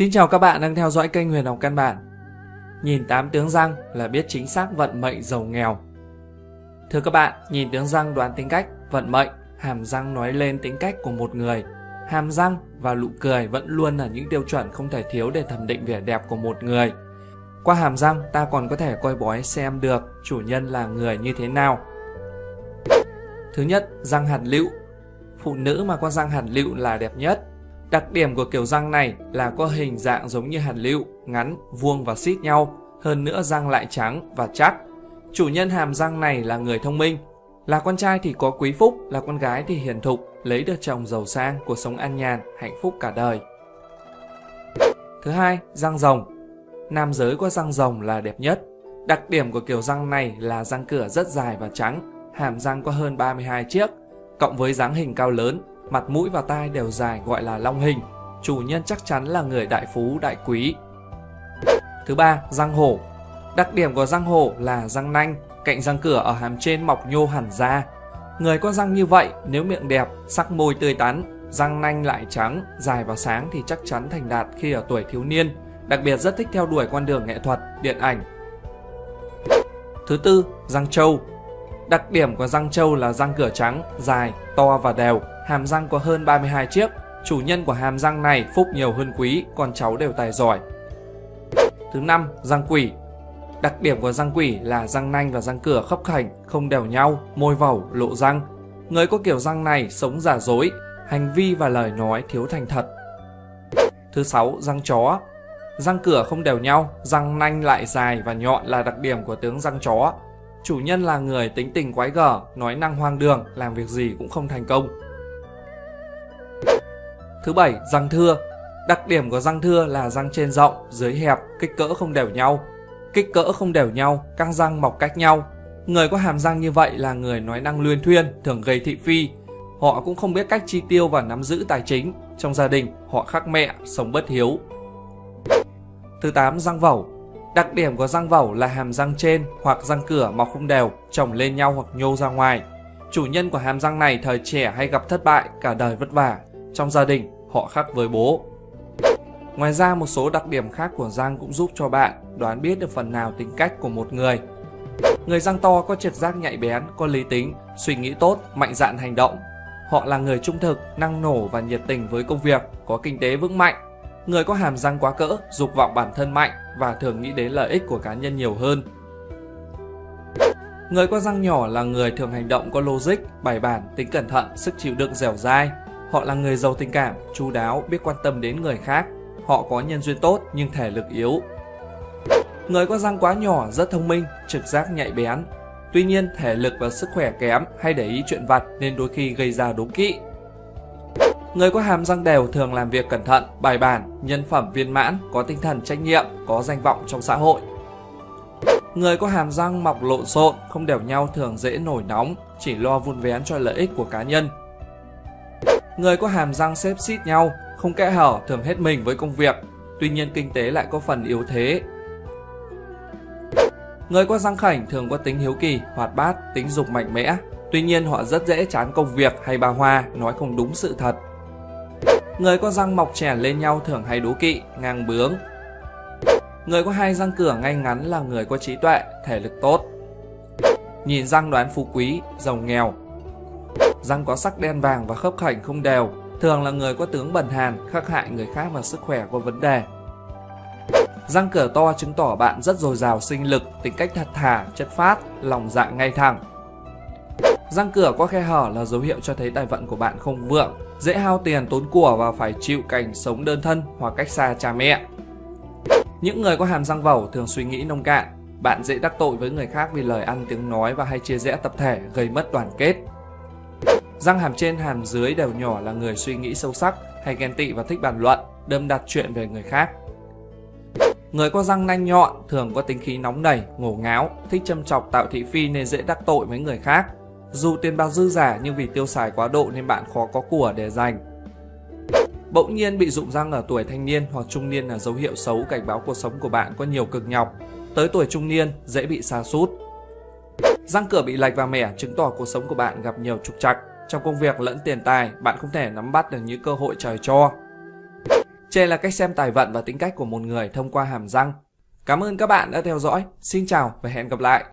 Xin chào các bạn đang theo dõi kênh Huyền học căn bản. Nhìn tám tướng răng là biết chính xác vận mệnh giàu nghèo. Thưa các bạn, nhìn tướng răng đoán tính cách, vận mệnh, hàm răng nói lên tính cách của một người. Hàm răng và nụ cười vẫn luôn là những tiêu chuẩn không thể thiếu để thẩm định vẻ đẹp của một người. Qua hàm răng, ta còn có thể coi bói xem được chủ nhân là người như thế nào. Thứ nhất, răng hạt lựu. Phụ nữ mà có răng hạt lựu là đẹp nhất Đặc điểm của kiểu răng này là có hình dạng giống như hạt lựu, ngắn, vuông và xít nhau, hơn nữa răng lại trắng và chắc. Chủ nhân hàm răng này là người thông minh. Là con trai thì có quý phúc, là con gái thì hiền thục, lấy được chồng giàu sang, cuộc sống an nhàn, hạnh phúc cả đời. Thứ hai, răng rồng. Nam giới có răng rồng là đẹp nhất. Đặc điểm của kiểu răng này là răng cửa rất dài và trắng, hàm răng có hơn 32 chiếc, cộng với dáng hình cao lớn, mặt mũi và tai đều dài gọi là long hình. Chủ nhân chắc chắn là người đại phú đại quý. Thứ ba, răng hổ. Đặc điểm của răng hổ là răng nanh, cạnh răng cửa ở hàm trên mọc nhô hẳn ra. Người có răng như vậy, nếu miệng đẹp, sắc môi tươi tắn, răng nanh lại trắng, dài và sáng thì chắc chắn thành đạt khi ở tuổi thiếu niên, đặc biệt rất thích theo đuổi con đường nghệ thuật, điện ảnh. Thứ tư, răng trâu. Đặc điểm của răng trâu là răng cửa trắng, dài, to và đều, hàm răng có hơn 32 chiếc. Chủ nhân của hàm răng này phúc nhiều hơn quý, con cháu đều tài giỏi. Thứ năm, răng quỷ. Đặc điểm của răng quỷ là răng nanh và răng cửa khớp khảnh, không đều nhau, môi vẩu, lộ răng. Người có kiểu răng này sống giả dối, hành vi và lời nói thiếu thành thật. Thứ sáu, răng chó. Răng cửa không đều nhau, răng nanh lại dài và nhọn là đặc điểm của tướng răng chó. Chủ nhân là người tính tình quái gở, nói năng hoang đường, làm việc gì cũng không thành công. Thứ bảy, răng thưa. Đặc điểm của răng thưa là răng trên rộng, dưới hẹp, kích cỡ không đều nhau. Kích cỡ không đều nhau, các răng mọc cách nhau. Người có hàm răng như vậy là người nói năng luyên thuyên, thường gây thị phi. Họ cũng không biết cách chi tiêu và nắm giữ tài chính. Trong gia đình, họ khắc mẹ, sống bất hiếu. Thứ 8. Răng vẩu Đặc điểm của răng vẩu là hàm răng trên hoặc răng cửa mọc không đều, chồng lên nhau hoặc nhô ra ngoài. Chủ nhân của hàm răng này thời trẻ hay gặp thất bại, cả đời vất vả, trong gia đình, họ khác với bố. Ngoài ra một số đặc điểm khác của răng cũng giúp cho bạn đoán biết được phần nào tính cách của một người. Người răng to có trực giác nhạy bén, có lý tính, suy nghĩ tốt, mạnh dạn hành động. Họ là người trung thực, năng nổ và nhiệt tình với công việc, có kinh tế vững mạnh. Người có hàm răng quá cỡ, dục vọng bản thân mạnh và thường nghĩ đến lợi ích của cá nhân nhiều hơn. Người có răng nhỏ là người thường hành động có logic, bài bản, tính cẩn thận, sức chịu đựng dẻo dai, Họ là người giàu tình cảm, chu đáo, biết quan tâm đến người khác. Họ có nhân duyên tốt nhưng thể lực yếu. Người có răng quá nhỏ rất thông minh, trực giác nhạy bén. Tuy nhiên, thể lực và sức khỏe kém hay để ý chuyện vặt nên đôi khi gây ra đố kỵ. Người có hàm răng đều thường làm việc cẩn thận, bài bản, nhân phẩm viên mãn, có tinh thần trách nhiệm, có danh vọng trong xã hội. Người có hàm răng mọc lộn xộn, không đều nhau thường dễ nổi nóng, chỉ lo vun vén cho lợi ích của cá nhân, Người có hàm răng xếp xít nhau, không kẽ hở thường hết mình với công việc, tuy nhiên kinh tế lại có phần yếu thế. Người có răng khảnh thường có tính hiếu kỳ, hoạt bát, tính dục mạnh mẽ, tuy nhiên họ rất dễ chán công việc hay bà hoa, nói không đúng sự thật. Người có răng mọc chèn lên nhau thường hay đố kỵ, ngang bướng. Người có hai răng cửa ngay ngắn là người có trí tuệ, thể lực tốt. Nhìn răng đoán phú quý, giàu nghèo, Răng có sắc đen vàng và khớp khảnh không đều, thường là người có tướng bẩn hàn, khắc hại người khác và sức khỏe có vấn đề. Răng cửa to chứng tỏ bạn rất dồi dào sinh lực, tính cách thật thà, chất phát, lòng dạ ngay thẳng. Răng cửa có khe hở là dấu hiệu cho thấy tài vận của bạn không vượng, dễ hao tiền tốn của và phải chịu cảnh sống đơn thân hoặc cách xa cha mẹ. Những người có hàm răng vẩu thường suy nghĩ nông cạn, bạn dễ đắc tội với người khác vì lời ăn tiếng nói và hay chia rẽ tập thể gây mất đoàn kết. Răng hàm trên hàm dưới đều nhỏ là người suy nghĩ sâu sắc, hay ghen tị và thích bàn luận, đâm đặt chuyện về người khác. Người có răng nanh nhọn thường có tính khí nóng nảy, ngổ ngáo, thích châm chọc tạo thị phi nên dễ đắc tội với người khác. Dù tiền bạc dư giả nhưng vì tiêu xài quá độ nên bạn khó có của để dành. Bỗng nhiên bị rụng răng ở tuổi thanh niên hoặc trung niên là dấu hiệu xấu cảnh báo cuộc sống của bạn có nhiều cực nhọc. Tới tuổi trung niên dễ bị sa sút. Răng cửa bị lệch và mẻ chứng tỏ cuộc sống của bạn gặp nhiều trục trặc. Trong công việc lẫn tiền tài, bạn không thể nắm bắt được những cơ hội trời cho. Trên là cách xem tài vận và tính cách của một người thông qua hàm răng. Cảm ơn các bạn đã theo dõi. Xin chào và hẹn gặp lại.